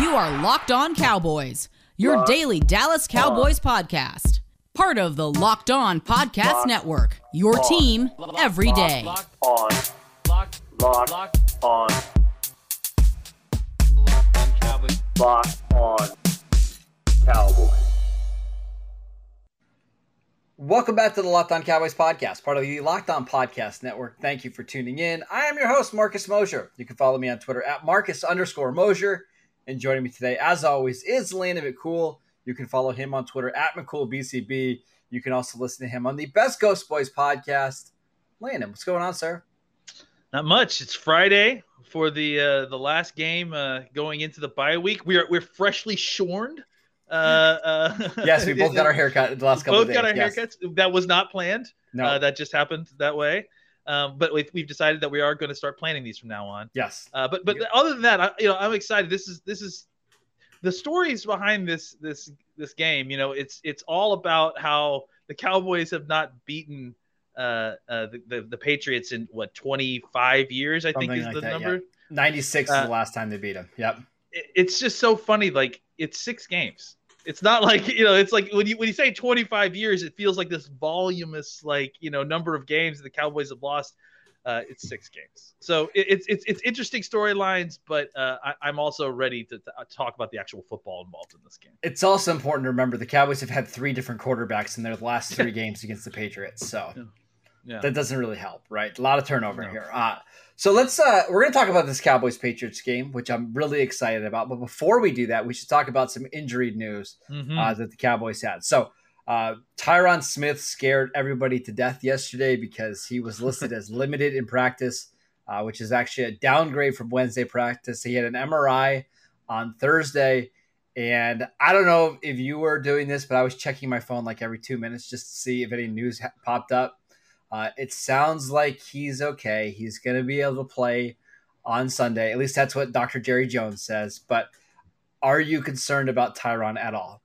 You are Locked On Cowboys, your daily Dallas Cowboys podcast. Part of the Locked On Podcast Network, your team every day. on, lock, on, lock on Cowboys. Welcome back to the Locked On Cowboys podcast, part of the Locked On Podcast Network. Thank you for tuning in. I am your host, Marcus Mosher. You can follow me on Twitter at Marcus underscore Mosher. And joining me today, as always, is Landon McCool. You can follow him on Twitter at McCoolBTB. You can also listen to him on the Best Ghost Boys podcast. Landon, what's going on, sir? Not much. It's Friday for the uh, the last game uh, going into the bye week. We are we're freshly shorn. Uh, uh, Yes, we both got our haircut the last couple both of days. got our yes. haircuts. That was not planned. No. Uh, that just happened that way. Um, but we've, we've decided that we are going to start planning these from now on. yes. Uh, but but other than that, I, you know, I'm excited. This is this is the stories behind this this this game. You know, it's it's all about how the Cowboys have not beaten uh, uh, the, the the Patriots in what 25 years. I think is like the that, yeah. number. 96 Uh, is the last time they beat them. Yep. It- It's just so funny. Like it's six games. It's not like you know. It's like when you when you say 25 years, it feels like this voluminous like you know number of games the Cowboys have lost. Uh, it's six games, so it, it's it's it's interesting storylines, but uh, I, I'm also ready to, to talk about the actual football involved in this game. It's also important to remember the Cowboys have had three different quarterbacks in their last three games against the Patriots. So Yeah, that doesn't really help, right? A lot of turnover No. here. Uh, so let's uh, we're going to talk about this Cowboys Patriots game, which I'm really excited about. But before we do that, we should talk about some injury news Mhm. uh, that the Cowboys had. So uh, Tyron Smith scared everybody to death yesterday because he was listed as limited in practice, uh, which is actually a downgrade from Wednesday practice. He had an MRI on Thursday. And I don't know if you were doing this, but I was checking my phone like every two minutes just to see if any news ha- popped up. Uh, it sounds like he's okay. He's going to be able to play on Sunday. At least that's what Dr. Jerry Jones says. But are you concerned about Tyron at all?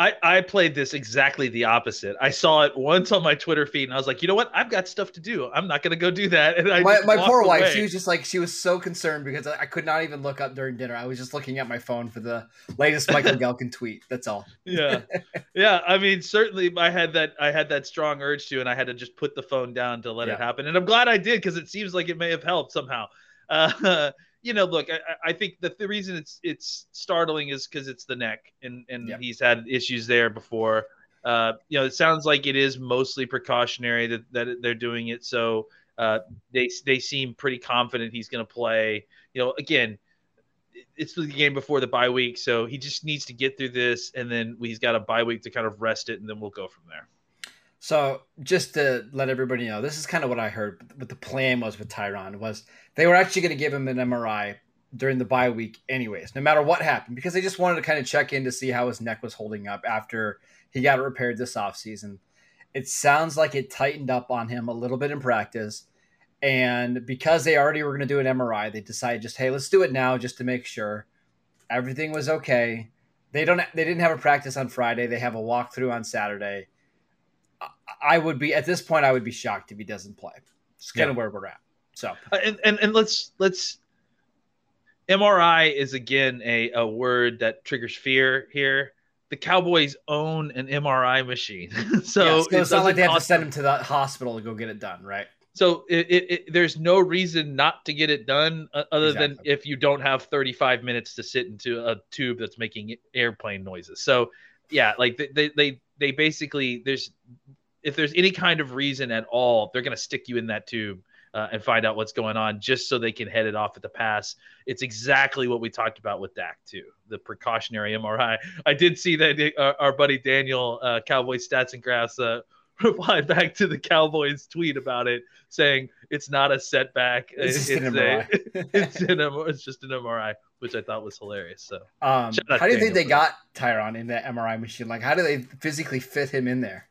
I, I played this exactly the opposite. I saw it once on my Twitter feed, and I was like, you know what? I've got stuff to do. I'm not going to go do that. And I my my poor wife, she was just like, she was so concerned because I, I could not even look up during dinner. I was just looking at my phone for the latest Michael Gehlken tweet. That's all. yeah yeah i mean certainly i had that i had that strong urge to and i had to just put the phone down to let it happen and i'm glad i did because it seems like it may have helped somehow uh, you know look i, I- think that the reason it's it's startling is because it's the neck and and he's had issues there before. Uh, you know it sounds like it is mostly precautionary that, that they're doing it. So uh, they they seem pretty confident he's going to play. You know again it's the game before the bye week, so he just needs to get through this, and then he's got a bye week to kind of rest it, and then we'll go from there. So just to let everybody know, this is kind of what I heard. What the plan was with Tyron was they were actually going to give him an MRI during the bye week, anyways, no matter what happened, because they just wanted to kind of check in to see how his neck was holding up after he got it repaired this offseason. It sounds like it tightened up on him a little bit in practice. And because they already were going to do an MRI, they decided just, hey, let's do it now just to make sure everything was okay. They don't. They didn't have a practice on Friday. They have a walkthrough on Saturday. I- would be at this point. I would be shocked if he doesn't play. It's kind of where we're at. So Uh, and, and and let's let's MRI is again a, a word that triggers fear here. The Cowboys own an MRI machine, so, yeah, so it it's not like they have to send him to the hospital to go get it done, right? So it, it, it, there's no reason not to get it done uh, other than if you don't have 35 minutes to sit into a tube that's making airplane noises. So yeah, like they, they, they, they basically, there's, if there's any kind of reason at all, they're going to stick you in that tube uh, and find out what's going on just so they can head it off at the pass. It's exactly what we talked about with Dak too, the precautionary MRI. I did see that uh, our buddy Daniel, uh, Cowboy Stats and Graphs, uh, replied back to the Cowboys tweet about it, saying it's not a setback. It's it's an a- MRI. it's an it's just an MRI, which I thought was hilarious. So Um, how do you think they got Tyron in that MRI machine? Like, how do they physically fit him in there?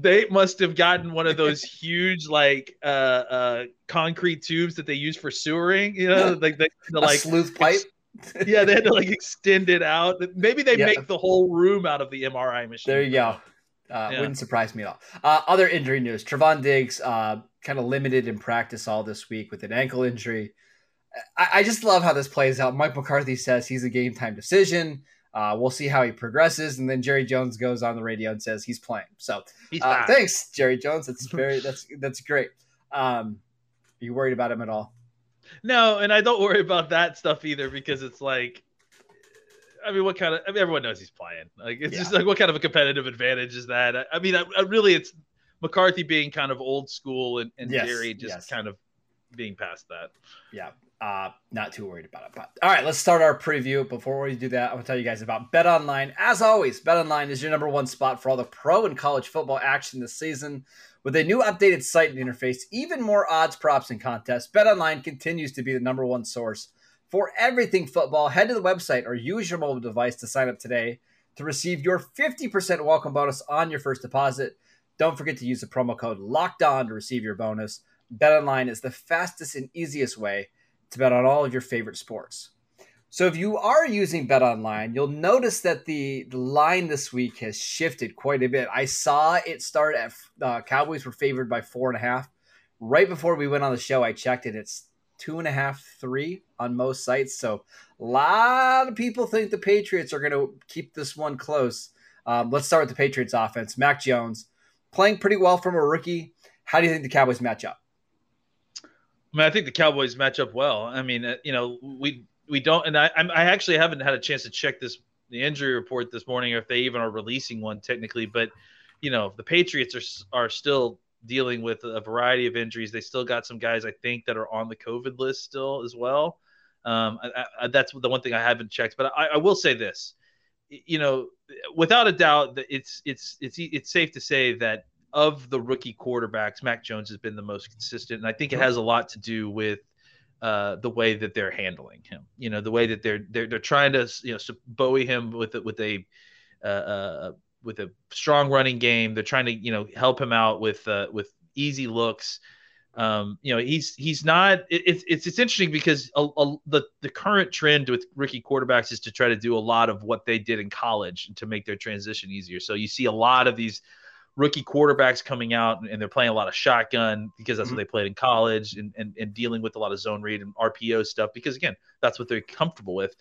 they must have gotten one of those huge like uh uh concrete tubes that they use for sewering. You know, like the, the A like sleuth pipe. yeah, they had to like extend it out. Maybe they Yeah. make the whole room out of the MRI machine. There you go. Uh, Yeah. Wouldn't surprise me at all. Uh, other injury news: Trevon Diggs uh, kind of limited in practice all this week with an ankle injury. I, I just love how this plays out. Mike McCarthy says he's a game time decision. Uh, we'll see how he progresses, and then Jerry Jones goes on the radio and says he's playing. So He's uh, thanks, Jerry Jones. That's very that's that's great. Um, are you worried about him at all? No, and I don't worry about that stuff either because it's like, I mean, what kind of? I mean, everyone knows he's playing. Like, it's just like, what kind of a competitive advantage is that? I, I mean, I, I really, it's McCarthy being kind of old school and, and Yes, Jerry just yes. kind of being past that. Yeah, uh, not too worried about it. But all right, let's start our preview. Before we do that, I want to tell you guys about Bet Online. As always, Bet Online is your number one spot for all the pro and college football action this season. With a new updated site and interface, even more odds, props, and contests, Bet Online continues to be the number one source for everything football. Head to the website or use your mobile device to sign up today to receive your 50% welcome bonus on your first deposit. Don't forget to use the promo code Locked On to receive your bonus. Bet Online is the fastest and easiest way to bet on all of your favorite sports. So if you are using Bet Online, you'll notice that the, the line this week has shifted quite a bit. I saw it start at uh, Cowboys were favored by four and a half. Right before we went on the show, I checked it. It's two and a half, three on most sites. So a lot of people think the Patriots are going to keep this one close. Um, let's start with the Patriots offense. Mac Jones playing pretty well from a rookie. How do you think the Cowboys match up? I mean, I think the Cowboys match up well. I mean, uh, you know, we we don't, and I I'm- actually haven't had a chance to check this the injury report this morning, or if they even are releasing one technically. But you know, the Patriots are are still dealing with a variety of injuries. They still got some guys I think that are on the COVID list still as well. Um, I, I, that's the one thing I haven't checked, but I, I will say this, you know, without a doubt, it's it's it's it's safe to say that of the rookie quarterbacks, Mac Jones has been the most consistent, and I think it has a lot to do with uh, the way that they're handling him. You know, the way that they're they're they're trying to you know bowie him with a- with a uh, uh, with a strong running game. They're trying to you know help him out with uh, with easy looks. Um, you know, he's he's not. It, it's it's it's interesting because a, a, the the current trend with rookie quarterbacks is to try to do a lot of what they did in college to make their transition easier. So you see a lot of these rookie quarterbacks coming out and they're playing a lot of shotgun because that's what they played in college and, and, and dealing with a lot of zone read and RPO stuff because again, that's what they're comfortable with.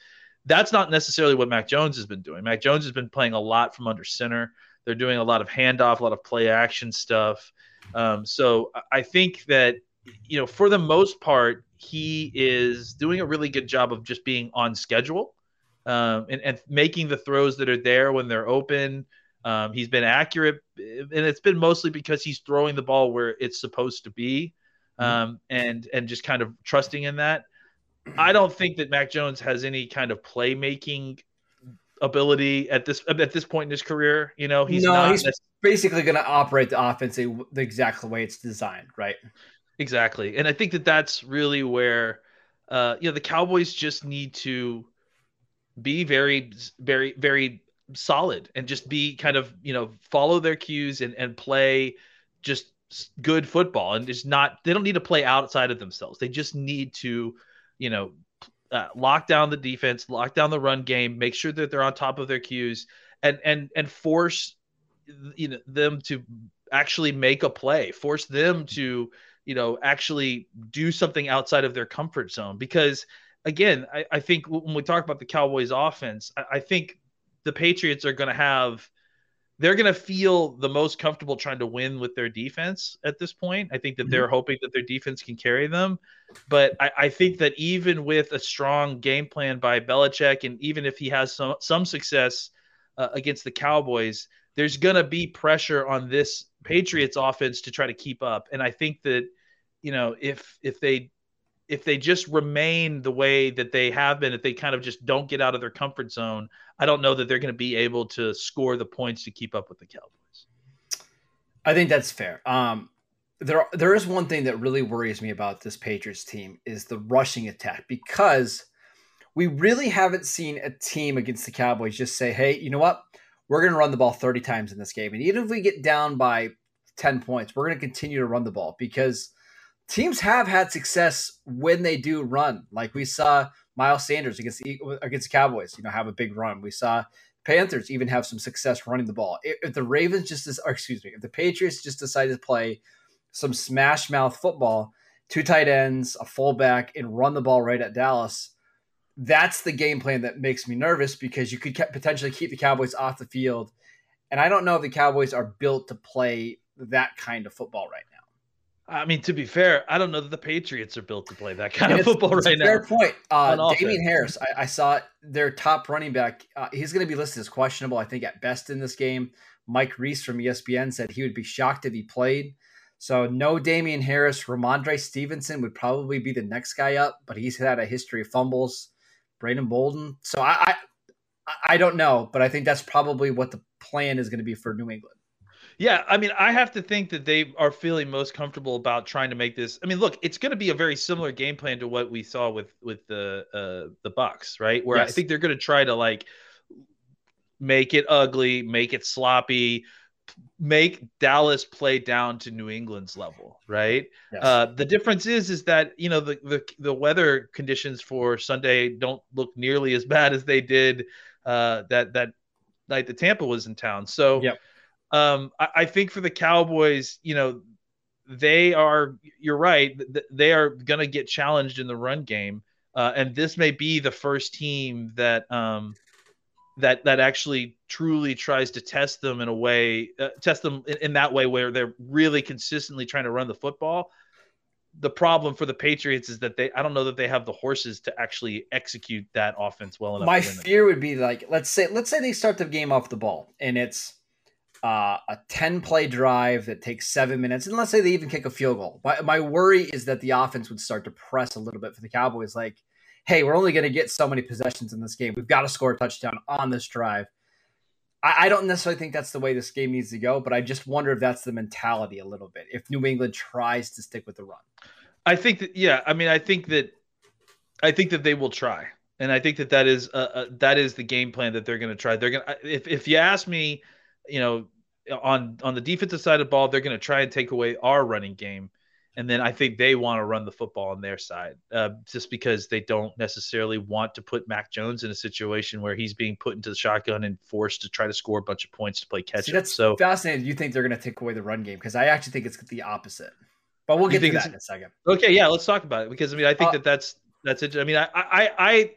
That's not necessarily what Mac Jones has been doing. Mac Jones has been playing a lot from under center. They're doing a lot of handoff, a lot of play action stuff. Um, so I- I think that, you know, for the most part, he is doing a really good job of just being on schedule um, and, and making the throws that are there when they're open. Um, he's been accurate, and it's been mostly because he's throwing the ball where it's supposed to be, um, and and just kind of trusting in that. I don't think that Mac Jones has any kind of playmaking ability at this at this point in his career. You know, he's No, not he's- Basically, going to operate the offense the the exact way it's designed, right? Exactly. And I think that that's really where, uh, you know, the Cowboys just need to be very, very, very solid and just be kind of, you know, follow their cues and, and play just good football and just not, they don't need to play outside of themselves. They just need to, you know, uh, lock down the defense, lock down the run game, make sure that they're on top of their cues and, and, and force, you know, them to actually make a play, force them to, you know, actually do something outside of their comfort zone. Because again, I, I think when we talk about the Cowboys offense, I, I think the Patriots are going to have, they're going to feel the most comfortable trying to win with their defense at this point. I think that they're hoping that their defense can carry them. But I, I think that even with a strong game plan by Belichick, and even if he has some, some success uh, against the Cowboys, there's going to be pressure on this Patriots offense to try to keep up. And I think that, you know, if if they if they just remain the way that they have been, if they kind of just don't get out of their comfort zone, I don't know that they're going to be able to score the points to keep up with the Cowboys. I think that's fair. Um, there there is one thing that really worries me about this Patriots team is the rushing attack because we really haven't seen a team against the Cowboys just say, "Hey, you know what? We're going to run the ball 30 times in this game." And even if we get down by 10 points, we're going to continue to run the ball because teams have had success when they do run. Like we saw Miles Sanders against the, against the Cowboys, you know, have a big run. We saw Panthers even have some success running the ball. If the Ravens just, or excuse me, if the Patriots just decided to play some smash mouth football, two tight ends, a fullback, and run the ball right at Dallas, that's the game plan that makes me nervous because you could potentially keep the Cowboys off the field. And I don't know if the Cowboys are built to play that kind of football right now. I mean, to be fair, I don't know that the Patriots are built to play that kind of football right now. Fair point. Uh, Damien Harris, I, I, saw their top running back. Uh, he's going to be listed as questionable, I think, at best in this game. Mike Reiss from ESPN said he would be shocked if he played. So no Damien Harris. Rhamondre Stevenson would probably be the next guy up, but he's had a history of fumbles. Brandon Bolden. So I, I, I don't know, but I think that's probably what the plan is going to be for New England. Yeah, I mean, I have to think that they are feeling most comfortable about trying to make this. I mean, look, it's going to be a very similar game plan to what we saw with with the uh, the Bucks, right? Where yes. I think they're going to try to like make it ugly, make it sloppy, make Dallas play down to New England's level, right? Yes. Uh, the difference is is that you know the, the the weather conditions for Sunday don't look nearly as bad as they did uh, that that night that Tampa was in town. So. Yep um, I, I think for the Cowboys, you know, they are. You're right. They are going to get challenged in the run game, uh, and this may be the first team that um, that that actually truly tries to test them in a way, uh, test them in, in, that way where they're really consistently trying to run the football. The problem for the Patriots is that they I don't know that they have the horses to actually execute that offense well enough. My fear would be like let's say let's say they start the game off the ball and it's uh, a 10 play drive that takes seven minutes, and let's say they even kick a field goal. My, my worry is that the offense would start to press a little bit for the Cowboys, like, hey, we're only going to get so many possessions in this game. We've got to score a touchdown on this drive. I, I don't necessarily think that's the way this game needs to go, but I just wonder if that's the mentality a little bit. If New England tries to stick with the run, I think that yeah, I mean, I think that I think that they will try, and I think that that is uh, uh that is the game plan that they're going to try. They're going to if if you ask me you know, on on the defensive side of the ball, they're going to try and take away our running game, and then I think they want to run the football on their side, uh, just because they don't necessarily want to put Mac Jones in a situation where he's being put into the shotgun and forced to try to score a bunch of points to play catch See, That's so fascinating. You think they're going to take away the run game because I actually think it's the opposite. But we'll get to that in a second. Okay, yeah, let's talk about it because I mean I think uh, that that's that's it. I mean I I I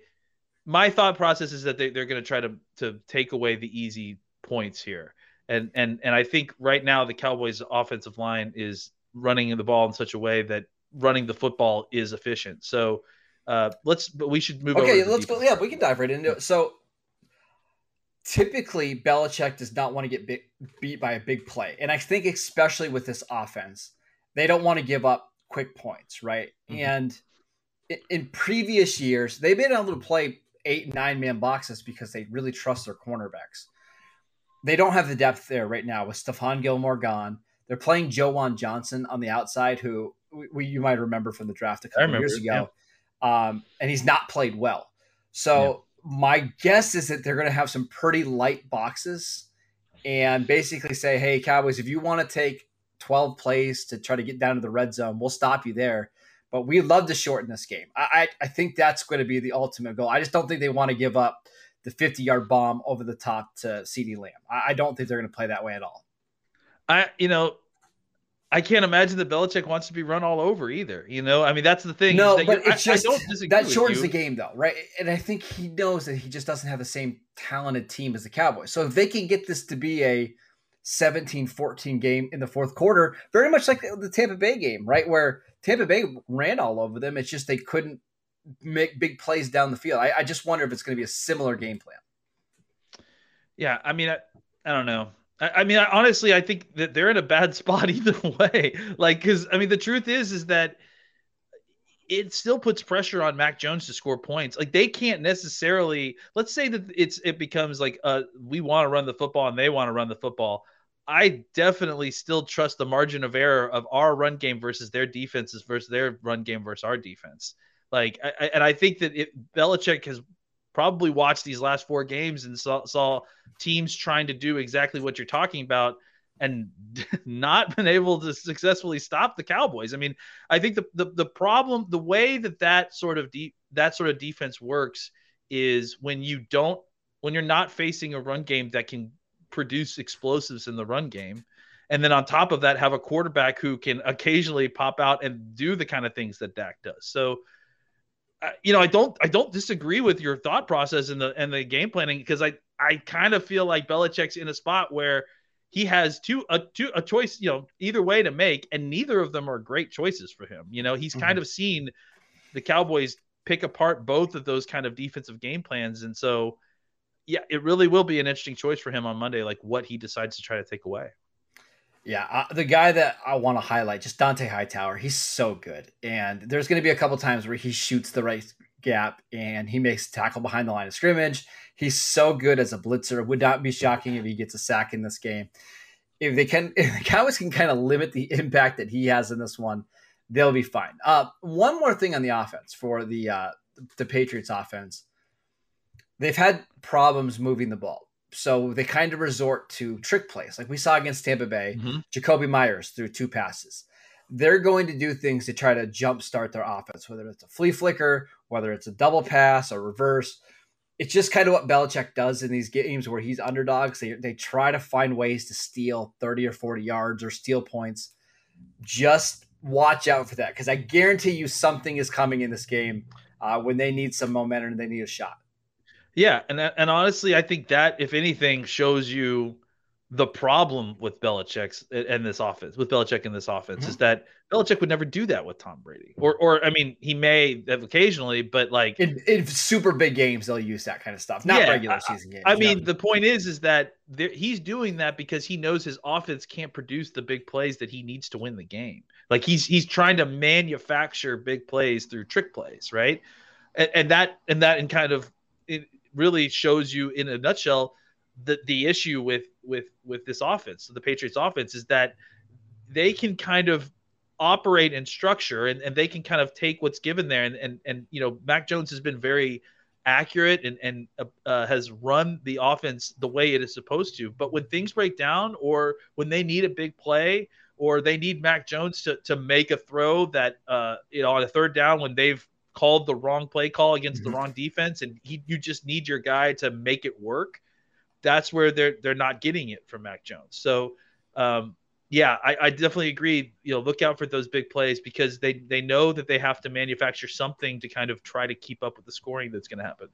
my thought process is that they, they're going to try to to take away the easy points here and and and I think right now the Cowboys' offensive line is running the ball in such a way that running the football is efficient. So uh, let's, but we should move. On. Okay, let's go. Yeah, we can dive right into it. So typically, Belichick does not want to get big, beat by a big play, and I think especially with this offense, they don't want to give up quick points, right? Mm-hmm. And in, in previous years, they've been able to play eight, nine man boxes because they really trust their cornerbacks they don't have the depth there right now with Stephon Gilmore gone. They're playing Juwan Johnson on the outside, who we, we, you might remember from the draft a couple remember, years ago, yeah. um, and he's not played well. So yeah. my guess is that they're going to have some pretty light boxes, and basically say, "Hey, Cowboys, if you want to take 12 plays to try to get down to the red zone, we'll stop you there." But we'd love to shorten this game. I, I, I think that's going to be the ultimate goal. I just don't think they want to give up the 50 yard bomb over the top to CeeDee Lamb. I, I don't think they're going to play that way at all. I, you know, I can't imagine that Belichick wants to be run all over either. You know, I mean, that's the thing. No, but it's just that shortens the game, though, right? And I think he knows that he just doesn't have the same talented team as the Cowboys. So if they can get this to be a 17-14 game in the fourth quarter, very much like the Tampa Bay game, right, where Tampa Bay ran all over them. It's just they couldn't make big plays down the field. I, I just wonder if it's going to be a similar game plan. Yeah, I mean, I, I don't know. I, I mean, I, honestly, I think that they're in a bad spot either way. Like, because I mean, the truth is, is that it still puts pressure on Mac Jones to score points. Like they can't necessarily. Let's say that it's it becomes like uh we want to run the football and they want to run the football. I definitely still trust the margin of error of our run game versus their defenses versus their run game versus our defense. Like, I, and I think that it, Belichick has probably watched these last four games and saw, saw teams trying to do exactly what you're talking about and not been able to successfully stop the Cowboys. I mean, I think the the, the problem, the way that that sort of de- that sort of defense works is when you don't when you're not facing a run game that can produce explosives in the run game. And then on top of that, have a quarterback who can occasionally pop out and do the kind of things that Dak does. So, you know, I don't, I don't disagree with your thought process and the and the game planning because I, I kind of feel like Belichick's in a spot where he has two a two a choice, you know, either way to make, and neither of them are great choices for him. You know, he's mm-hmm. kind of seen the Cowboys pick apart both of those kind of defensive game plans, and so yeah, it really will be an interesting choice for him on Monday, like what he decides to try to take away. Yeah, uh, the guy that I want to highlight, just Dont'a Hightower, he's so good. And there's going to be a couple times where he shoots the right gap and he makes tackle behind the line of scrimmage. He's so good as a blitzer. Would not be shocking if he gets a sack in this game. If they can, if the Cowboys can kind of limit the impact that he has in this one, they'll be fine. Uh, one more thing on the offense for the uh, the Patriots offense they've had problems moving the ball. So they kind of resort to trick plays, like we saw against Tampa Bay. Mm-hmm. Jakobi Meyers threw two passes. They're going to do things to try to jumpstart their offense, whether it's a flea flicker, whether it's a double pass or reverse. It's just kind of what Belichick does in these games where he's underdogs. They, they try to find ways to steal 30 or 40 yards or steal points. Just watch out for that because I guarantee you something is coming in this game uh, when they need some momentum and they need a shot. Yeah, and and honestly, I think that if anything shows you the problem with Belichick's and this offense, with Belichick in this offense, mm-hmm. is that Belichick would never do that with Tom Brady, or or I mean, he may have occasionally, but like in, in super big games, they'll use that kind of stuff, not yeah, regular season games. I, mean, the point is, is that he's doing that because he knows his offense can't produce the big plays that he needs to win the game. Like he's he's trying to manufacture big plays through trick plays, right? And, and that and that and kind of it, really shows you in a nutshell the the issue with with with this offense, the Patriots offense is that they can kind of operate in structure and, and they can kind of take what's given there and and and you know Mac Jones has been very accurate and and uh, uh, has run the offense the way it is supposed to. But when things break down or when they need a big play or they need Mac Jones to to make a throw that uh you know on a third down when they've called the wrong play call against mm-hmm. the wrong defense, and he, you just need your guy to make it work. That's where they're they're not getting it from Mac Jones. So, um, yeah, I, I, definitely agree. You know, look out for those big plays because they they know that they have to manufacture something to kind of try to keep up with the scoring that's going to happen.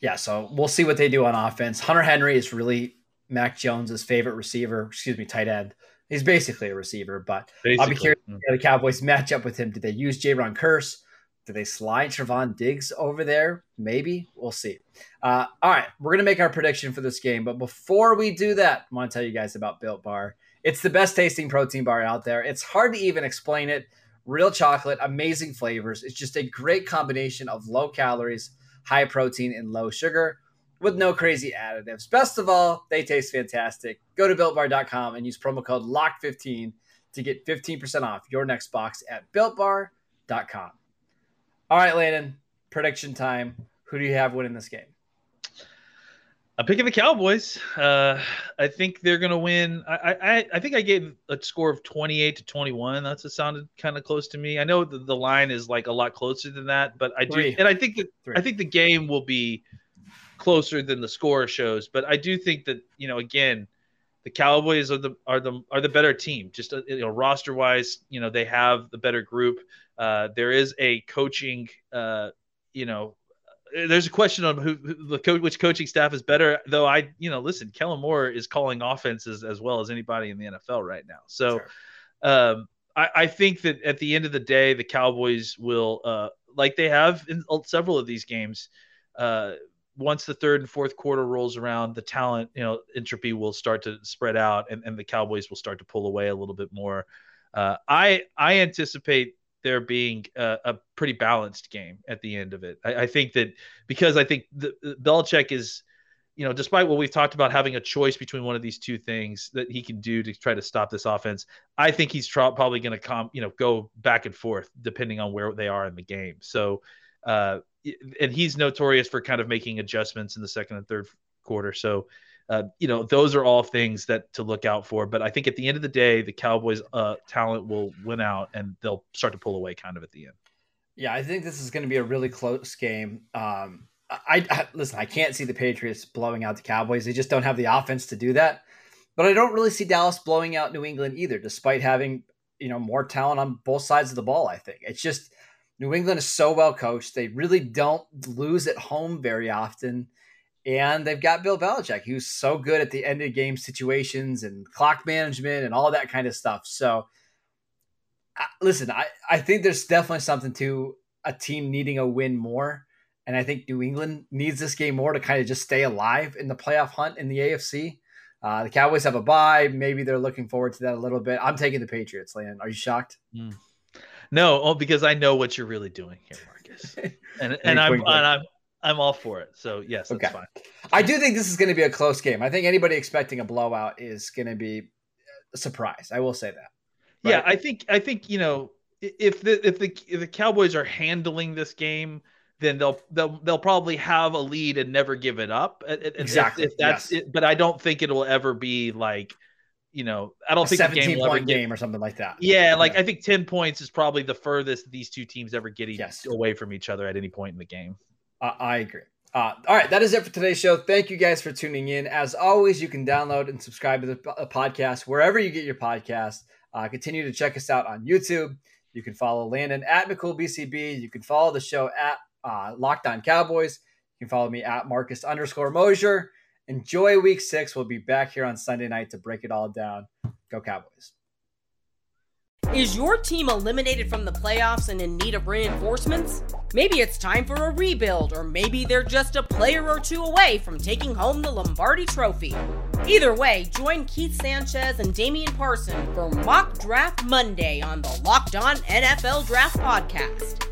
Yeah, so we'll see what they do on offense. Hunter Henry is really Mac Jones's favorite receiver. Excuse me, tight end. He's basically a receiver, but basically. I'll be curious mm-hmm. the Cowboys match up with him. Did they use Jayron Kearse? Do they slide Trevon Diggs over there? Maybe. We'll see. Uh, all right. We're to make our prediction for this game. But before we do that, I want to tell you guys about Built Bar. It's the best tasting protein bar out there. It's hard to even explain it. Real chocolate, amazing flavors. It's just a great combination of low calories, high protein, and low sugar with no crazy additives. Best of all, they taste fantastic. Go to builtbar.com and use promo code LOCK15 to get 15% off your next box at builtbar.com. All right, Landon, prediction time. Who do you have winning this game? I'm picking the Cowboys. Uh, I think they're going to win. I, I I think I gave a score of 28 to 21. That's what sounded kind of close to me. I know the, the line is like a lot closer than that, but I do, Three. and I think that Three. I think the game will be closer than the score shows. But I do think that you know, again, the Cowboys are the are the are the better team. Just uh, you know, roster wise, you know, they have the better group. Uh, there is a coaching, uh, you know, there's a question on who, who the coach, which coaching staff is better. Though I, you know, listen, Kellen Moore is calling offenses as well as anybody in the NFL right now. So, sure. um, I, I, think that at the end of the day, the Cowboys will, uh, like they have in several of these games, uh, once the third and fourth quarter rolls around, the talent, you know, entropy will start to spread out, and, and the Cowboys will start to pull away a little bit more. Uh, I I anticipate there being a, a, pretty balanced game at the end of it. I, I think that because I think the, Belichick is, you know, despite what we've talked about having a choice between one of these two things that he can do to try to stop this offense, I think he's probably going to come, you know, go back and forth depending on where they are in the game. So, uh, and he's notorious for kind of making adjustments in the second and third quarter. So, uh, you know, those are all things that to look out for. But I think at the end of the day, the Cowboys' uh, talent will win out, and they'll start to pull away kind of at the end. Yeah, I think this is going to be a really close game. Um, I, I listen. I can't see the Patriots blowing out the Cowboys. They just don't have the offense to do that. But I don't really see Dallas blowing out New England either, despite having you know more talent on both sides of the ball. I think it's just New England is so well coached. They really don't lose at home very often. And they've got Bill Belichick, who's so good at the end of game situations and clock management and all that kind of stuff. So, listen, I, I think there's definitely something to a team needing a win more. And I think New England needs this game more to kind of just stay alive in the playoff hunt in the AFC. Uh, the Cowboys have a bye. Maybe they're looking forward to that a little bit. I'm taking the Patriots, Landon. Are you shocked? Mm. No, oh, because I know what you're really doing here, Marcus. And and I'm, and I'm I'm all for it. So yes, that's okay. fine. I do think this is going to be a close game. I think anybody expecting a blowout is going to be uh, a surprise. I will say that. Right? Yeah, I think I think you know if the if the if the Cowboys are handling this game, then they'll they'll they'll probably have a lead and never give it up. Exactly. If, if that's yes. it, but I don't think it'll ever be like you know, I don't a think 17 the game point get, game or something like that. Yeah, like yeah. I think 10 points is probably the furthest these two teams ever get yes. away from each other at any point in the game. Uh, I agree. Uh, all right, that is it for today's show. Thank you guys for tuning in. As always, you can download and subscribe to the podcast wherever you get your podcast. Uh, continue to check us out on YouTube. You can follow Landon at McCoolBTB. You can follow the show at uh, Locked On Cowboys. You can follow me at Marcus underscore Mosher. Enjoy week six. We'll be back here on Sunday night to break it all down. Go Cowboys. Is your team eliminated from the playoffs and in need of reinforcements? Maybe it's time for a rebuild, or maybe they're just a player or two away from taking home the Lombardi Trophy. Either way, join Keith Sanchez and Damian Parson for Mock Draft Monday on the Locked On NFL Draft Podcast.